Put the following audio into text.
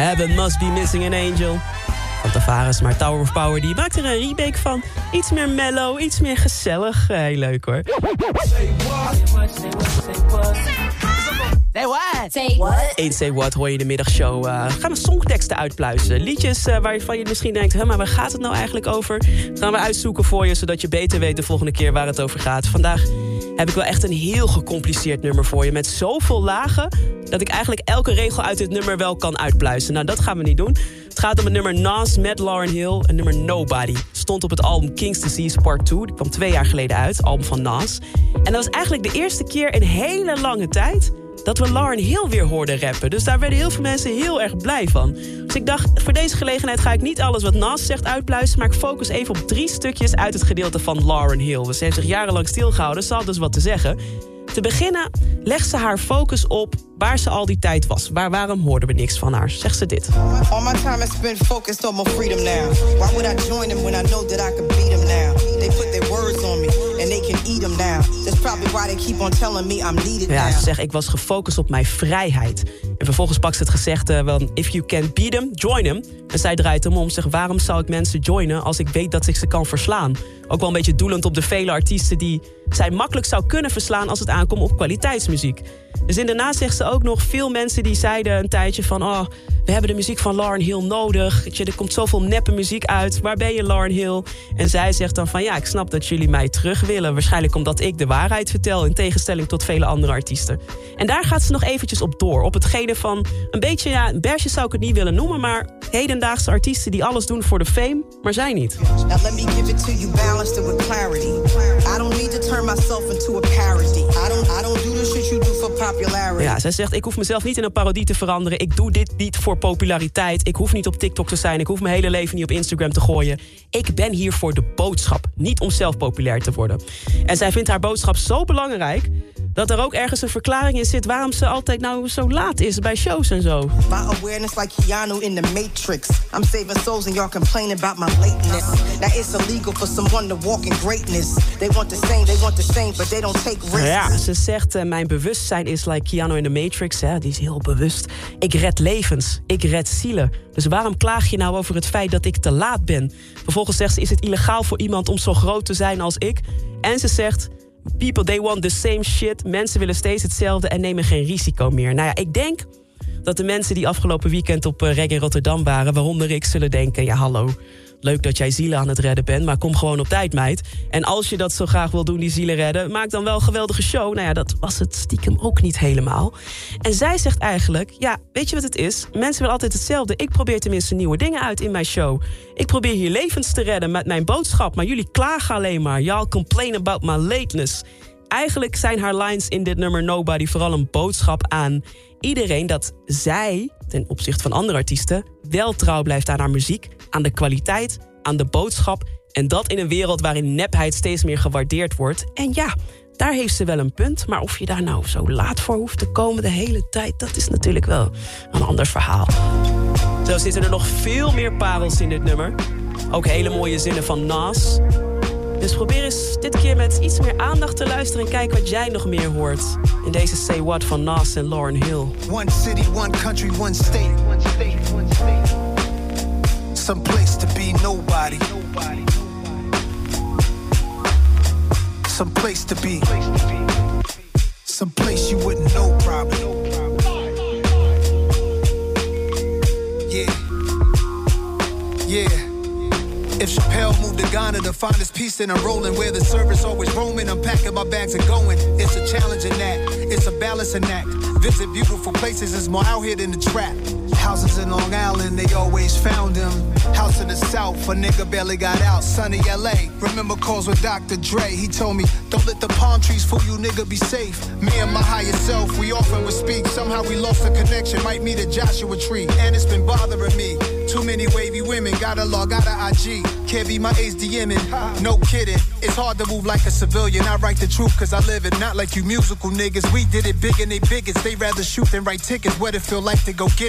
Heaven Must Be Missing an Angel. Van Tavares, maar Tower of Power die maakt er een remake van. Iets meer mellow, iets meer gezellig. Heel leuk hoor. Say what? Say what? Ain't Say What hoor je in de middagshow. Uh, gaan we songteksten uitpluizen. Liedjes uh, waarvan je misschien denkt... Huh, maar waar gaat het nou eigenlijk over? Gaan we uitzoeken voor je, zodat je beter weet de volgende keer waar het over gaat. Vandaag heb ik wel echt een heel gecompliceerd nummer voor je. Met zoveel lagen dat ik eigenlijk elke regel uit dit nummer wel kan uitpluizen. Nou, dat gaan we niet doen. Het gaat om het nummer Nas met Lauren Hill. Een nummer Nobody. Stond op het album King's Disease Part 2. Die kwam twee jaar geleden uit. Album van Nas. En dat was eigenlijk de eerste keer in hele lange tijd dat we Lauren Hill weer hoorden rappen. Dus daar werden heel veel mensen heel erg blij van. Dus ik dacht, voor deze gelegenheid ga ik niet alles wat Nas zegt uitpluizen... maar ik focus even op drie stukjes uit het gedeelte van Lauren Hill. Dus ze heeft zich jarenlang stilgehouden, ze had dus wat te zeggen. Te beginnen legt ze haar focus op waar ze al die tijd was. Waar, waarom hoorden we niks van haar? Zegt ze dit. All my time is spent focused on my freedom now. Why would I join them when I know that I can beat them now? They put their words on me and they can eat them now. That's probably why they keep on telling me I'm needed Ja, now. ze zegt, ik was gefocust op mijn vrijheid. En vervolgens pakt ze het gezegde van... if you can't beat them, join them. En zij draait hem om, zegt... waarom zou ik mensen joinen als ik weet dat ik ze kan verslaan? Ook wel een beetje doelend op de vele artiesten... die zij makkelijk zou kunnen verslaan als het aankomt op kwaliteitsmuziek. Dus in daarna zegt ze ook nog veel mensen die zeiden een tijdje van... oh, we hebben de muziek van Lauren Hill nodig. Je, er komt zoveel neppe muziek uit. Waar ben je, Lauren Hill? En zij zegt dan van ja, ik snap dat jullie mij terug willen. Waarschijnlijk omdat ik de waarheid vertel... in tegenstelling tot vele andere artiesten. En daar gaat ze nog eventjes op door. Op hetgene van een beetje, ja, een zou ik het niet willen noemen... maar hedendaagse artiesten die alles doen voor de fame, maar zij niet. Shit. Ja, zij zegt, ik hoef mezelf niet in een parodie te veranderen. Ik doe dit niet voor populariteit. Ik hoef niet op TikTok te zijn. Ik hoef mijn hele leven niet op Instagram te gooien. Ik ben hier voor de boodschap. Niet om zelf populair te worden. En zij vindt haar boodschap zo belangrijk... dat er ook ergens een verklaring in zit... waarom ze altijd nou zo laat is bij shows en zo. My awareness like Keanu in the Matrix. I'm saving souls and y'all complaining about my lateness. Now it's illegal for someone to walk in greatness. They want the same, they want the same, but they don't take risks. Ja, ze zegt, eh, mijn bewustzijn is like Keanu in the Matrix. Hè, die is heel bewust. Ik red levens, ik red zielen. Dus waarom klaag je nou over het feit dat ik te laat ben? Vervolgens zegt ze, is het illegaal voor iemand om zo groot te zijn als ik? En ze zegt, people they want the same shit. Mensen willen steeds hetzelfde en nemen geen risico meer. Nou ja, ik denk dat de mensen die afgelopen weekend op uh, Reggae Rotterdam waren... waaronder ik, zullen denken, ja hallo... Leuk dat jij zielen aan het redden bent, maar kom gewoon op tijd, meid. En als je dat zo graag wil doen, die zielen redden... maak dan wel een geweldige show. Nou ja, dat was het stiekem ook niet helemaal. En zij zegt eigenlijk, ja, weet je wat het is? Mensen willen altijd hetzelfde. Ik probeer tenminste nieuwe dingen uit in mijn show. Ik probeer hier levens te redden met mijn boodschap... maar jullie klagen alleen maar. Y'all complain about my lateness. Eigenlijk zijn haar lines in dit nummer Nobody... vooral een boodschap aan iedereen dat zij, ten opzichte van andere artiesten... wel trouw blijft aan haar muziek, aan de kwaliteit, aan de boodschap... en dat in een wereld waarin nepheid steeds meer gewaardeerd wordt. En ja, daar heeft ze wel een punt. Maar of je daar nou zo laat voor hoeft te komen de hele tijd... dat is natuurlijk wel een ander verhaal. Zo zitten er nog veel meer parels in dit nummer. Ook hele mooie zinnen van Nas... Dus probeer eens dit keer met iets meer aandacht te luisteren... en kijk wat jij nog meer hoort in deze Say What van Nas en Lauren Hill. One city, one country, one state. One state, one state. Some place to be nobody. some place to be. Some place you wouldn't know, probably. Yeah. Yeah. If Chappelle moved to Ghana to find his peace, then I'm rolling where the service always roaming. I'm packing my bags and going. It's a challenging act, it's a balancing act. Visit beautiful places, it's more out here than the trap. Houses in Long Island, they always found him. House in the South, a nigga barely got out. Sunny LA, remember calls with Dr. Dre. He told me, don't let the palm trees fool you, nigga, be safe. Me and my higher self, we often would speak. Somehow we lost the connection, might meet a Joshua tree. And it's been bothering me. Too many wavy women, gotta log out of IG. Can't be my DMing, no kidding. It's hard to move like a civilian. I write the truth cause I live it, not like you musical niggas. We did it big and they biggest. They rather shoot than write tickets. What it feel like to go get